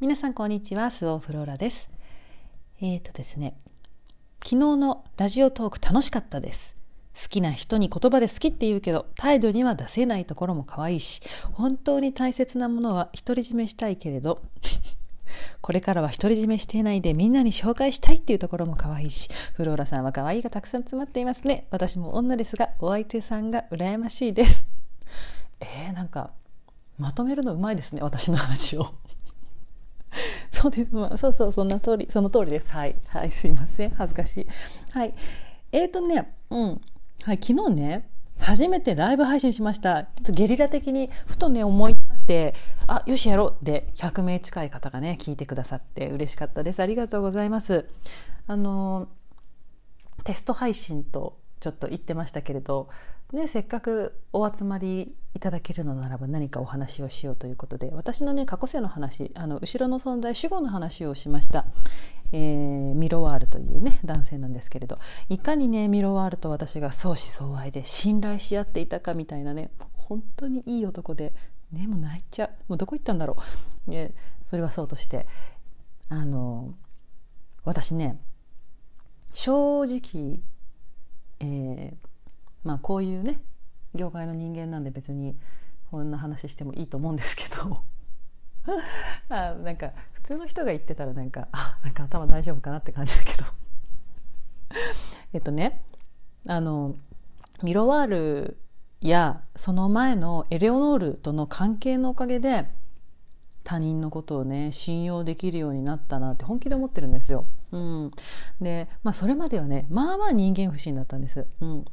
皆さんこんにちはスオフローラです。えーとですね昨日のラジオトーク楽しかったです。好きな人に言葉で好きって言うけど態度には出せないところも可愛いし本当に大切なものは独り占めしたいけれど これからは独り占めしていないでみんなに紹介したいっていうところも可愛いしフローラさんは可愛いがたくさん詰まっていますね。私も女ですがお相手さんが羨ましいです。えー、なんかまとめるのうまいですね私の話を。そうです、まあ、そうそうそんな通りその通りです。はい。はいすいません。恥ずかしい。はい。えーとねうん。はい昨日ね初めてライブ配信しました。ちょっとゲリラ的にふとね思い立ってあよしやろうで100名近い方がね聞いてくださって嬉しかったです。ありがとうございます。あのテスト配信とちょっと言ってましたけれどね、せっかくお集まりいただけるのならば何かお話をしようということで私のね過去世の話あの後ろの存在主語の話をしました、えー、ミロワールというね男性なんですけれどいかにねミロワールと私が相思相愛で信頼し合っていたかみたいなね本当にいい男でねもう泣いちゃう。もうどこ行ったんだろう、ね、それはそうとしてあの私ね正直えーまあこういうね業界の人間なんで別にこんな話してもいいと思うんですけど あなんか普通の人が言ってたらなんかあなんか頭大丈夫かなって感じだけど えっとねあのミロワールやその前のエレオノールとの関係のおかげで他人のことをね信用できるようになったなって本気で思ってるんですよ。うん、で、まあ、それまではねまあまあ人間不信だったんです。うん、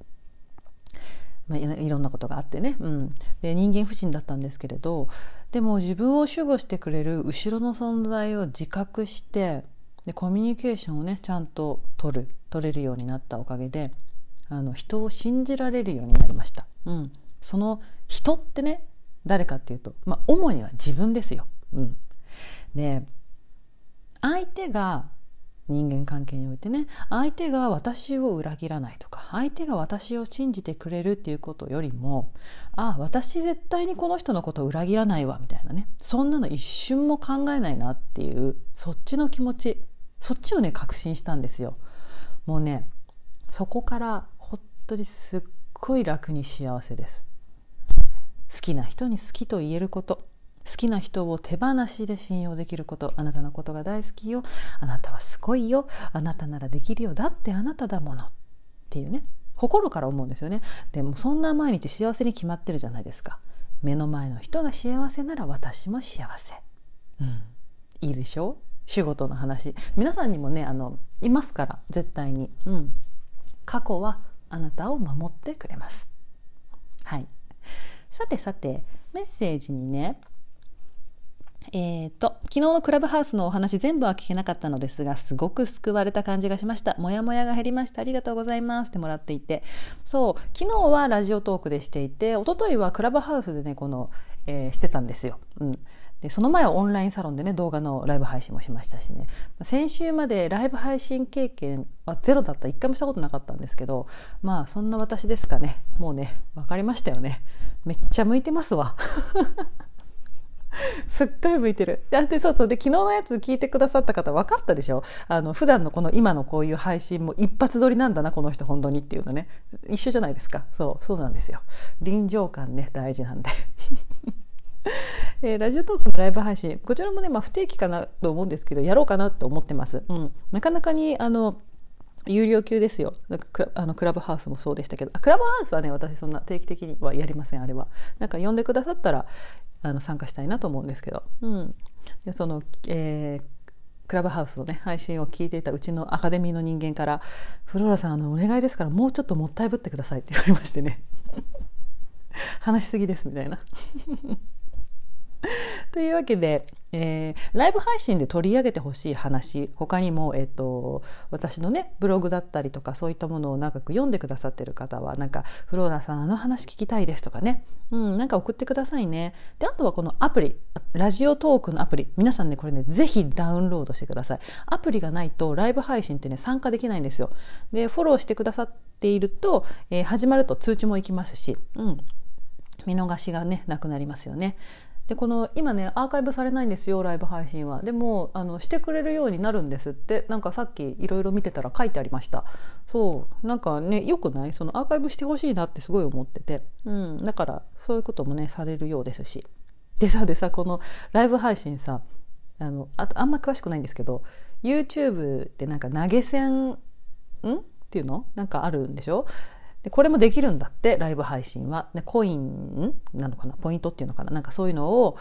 まあ、いろんなことがあってね、うん、で人間不信だったんですけれどでも自分を守護してくれる後ろの存在を自覚してでコミュニケーションをねちゃんと取る取れるようになったおかげであの人を信じられるようになりました、うん、その人ってね誰かっていうと、まあ、主には自分ですよ、うん、で相手が人間関係においてね相手が私を裏切らないとか相手が私を信じてくれるっていうことよりもあ私絶対にこの人のことを裏切らないわみたいなね。そんなの一瞬も考えないなっていうそっちの気持ちそっちをね確信したんですよ。もうねそこから本当にすっごい楽に幸せです。好きな人に好きと言えること。好きな人を手放しで信用できることあなたのことが大好きよ。あなたはすごいよ。あなたならできるよ。だってあなただもの。っていうね。心から思うんですよね。でもそんな毎日幸せに決まってるじゃないですか。目の前の人が幸せなら私も幸せ。うん。いいでしょ？う仕事の話。皆さんにもねあのいますから。絶対に。うん。過去はあなたを守ってくれます。はい。さてさてメッセージにねえーと、昨日のクラブハウスのお話全部は聞けなかったのですが、すごく救われた感じがしました。もやもやが減りました。ありがとうございますってもらっていて。そう、昨日はラジオトークでしていて、一昨日はクラブハウスでね、この、えー、してたんですよ。うん。で、その前はオンラインサロンでね、動画のライブ配信もしましたしね。先週までライブ配信経験はゼロだった。一回もしたことなかったんですけど、まあ、そんな私ですかね。もうね、わかりましたよね。めっちゃ向いてますわ。すっごい向いてる。で、そうそう。で、昨日のやつ聞いてくださった方分かったでしょ？あの、普段のこの今のこういう配信も一発撮りなんだな、この人本当にっていうのね。一緒じゃないですか。そう、そうなんですよ。臨場感ね、大事なんで。えー、ラジオトークのライブ配信、こちらもね、まあ不定期かなと思うんですけど、やろうかなと思ってます。うん。なかなかに、あの、有料級ですよなんかクあのクラブハウスもそうでしたけどクラブハウスはね私そんな定期的にはやりませんあれはなんか呼んでくださったらあの参加したいなと思うんですけど、うん、でその、えー、クラブハウスのね配信を聞いていたうちのアカデミーの人間から「フローラさんあのお願いですからもうちょっともったいぶってください」って言われましてね。話しすぎですみたいな というわけで、えー、ライブ配信で取り上げてほしい話他にも、えーと、私のねブログだったりとかそういったものを長く読んでくださってる方はなんか「フローラさんあの話聞きたいです」とかね、うん、なんか送ってくださいね。であとはこのアプリラジオトークのアプリ皆さんねこれねぜひダウンロードしてください。アプリがないとライブ配信ってね参加できないんですよ。でフォローしてくださっていると、えー、始まると通知もいきますし、うん、見逃しがねなくなりますよね。でこの今ねアーカイブされないんですよライブ配信は。でもあのしてくれるようになるんですって。なんかさっきいろいろ見てたら書いてありました。そう。なんかねよくない？そのアーカイブしてほしいなってすごい思ってて、うん、だからそういうこともねされるようですし。でさでさこのライブ配信さあのああんま詳しくないんですけど YouTube ってなんか投げ銭？ん？っていうの？なんかあるんでしょ？これもできるんだってライブ配信は。でコインなのかな？ポイントっていうのかな？なんかそういうのを、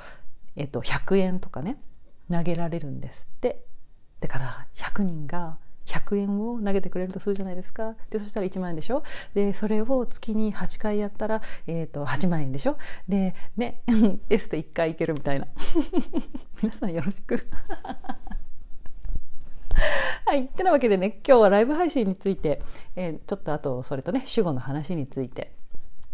えっと、100円とかね投げられるんですって。だから100人が100円を投げてくれるとするじゃないですか。でそしたら1万円でしょ？でそれを月に8回やったら、えーと、8万円でしょ？でね S で1回いけるみたいな。皆さんよろしく。はい。てなわけでね、今日はライブ配信について、えー、ちょっとあと、それとね、主語の話について、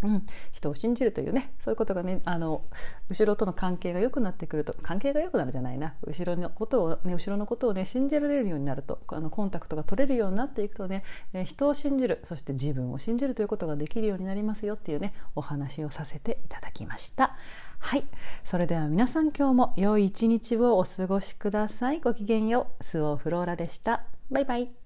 うん、人を信じるというねそういうことがねあの後ろとの関係が良くなってくると関係が良くなるじゃないな後ろのことをね後ろのことをね信じられるようになるとあのコンタクトが取れるようになっていくとね、え人を信じるそして自分を信じるということができるようになりますよっていうねお話をさせていただきました。はいそれでは皆さん今日も良い一日をお過ごしくださいごきげんようスオフローラでしたバイバイ